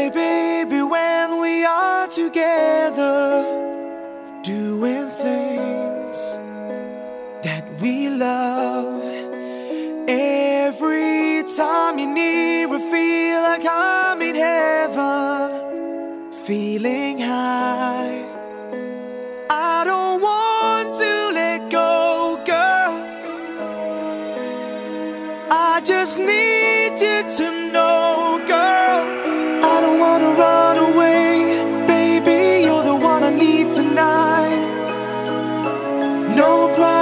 Hey baby, when we are together Doing things that we love. Every time you need, we feel like I'm in heaven Feeling high. I don't want to let go, girl. I just need no problem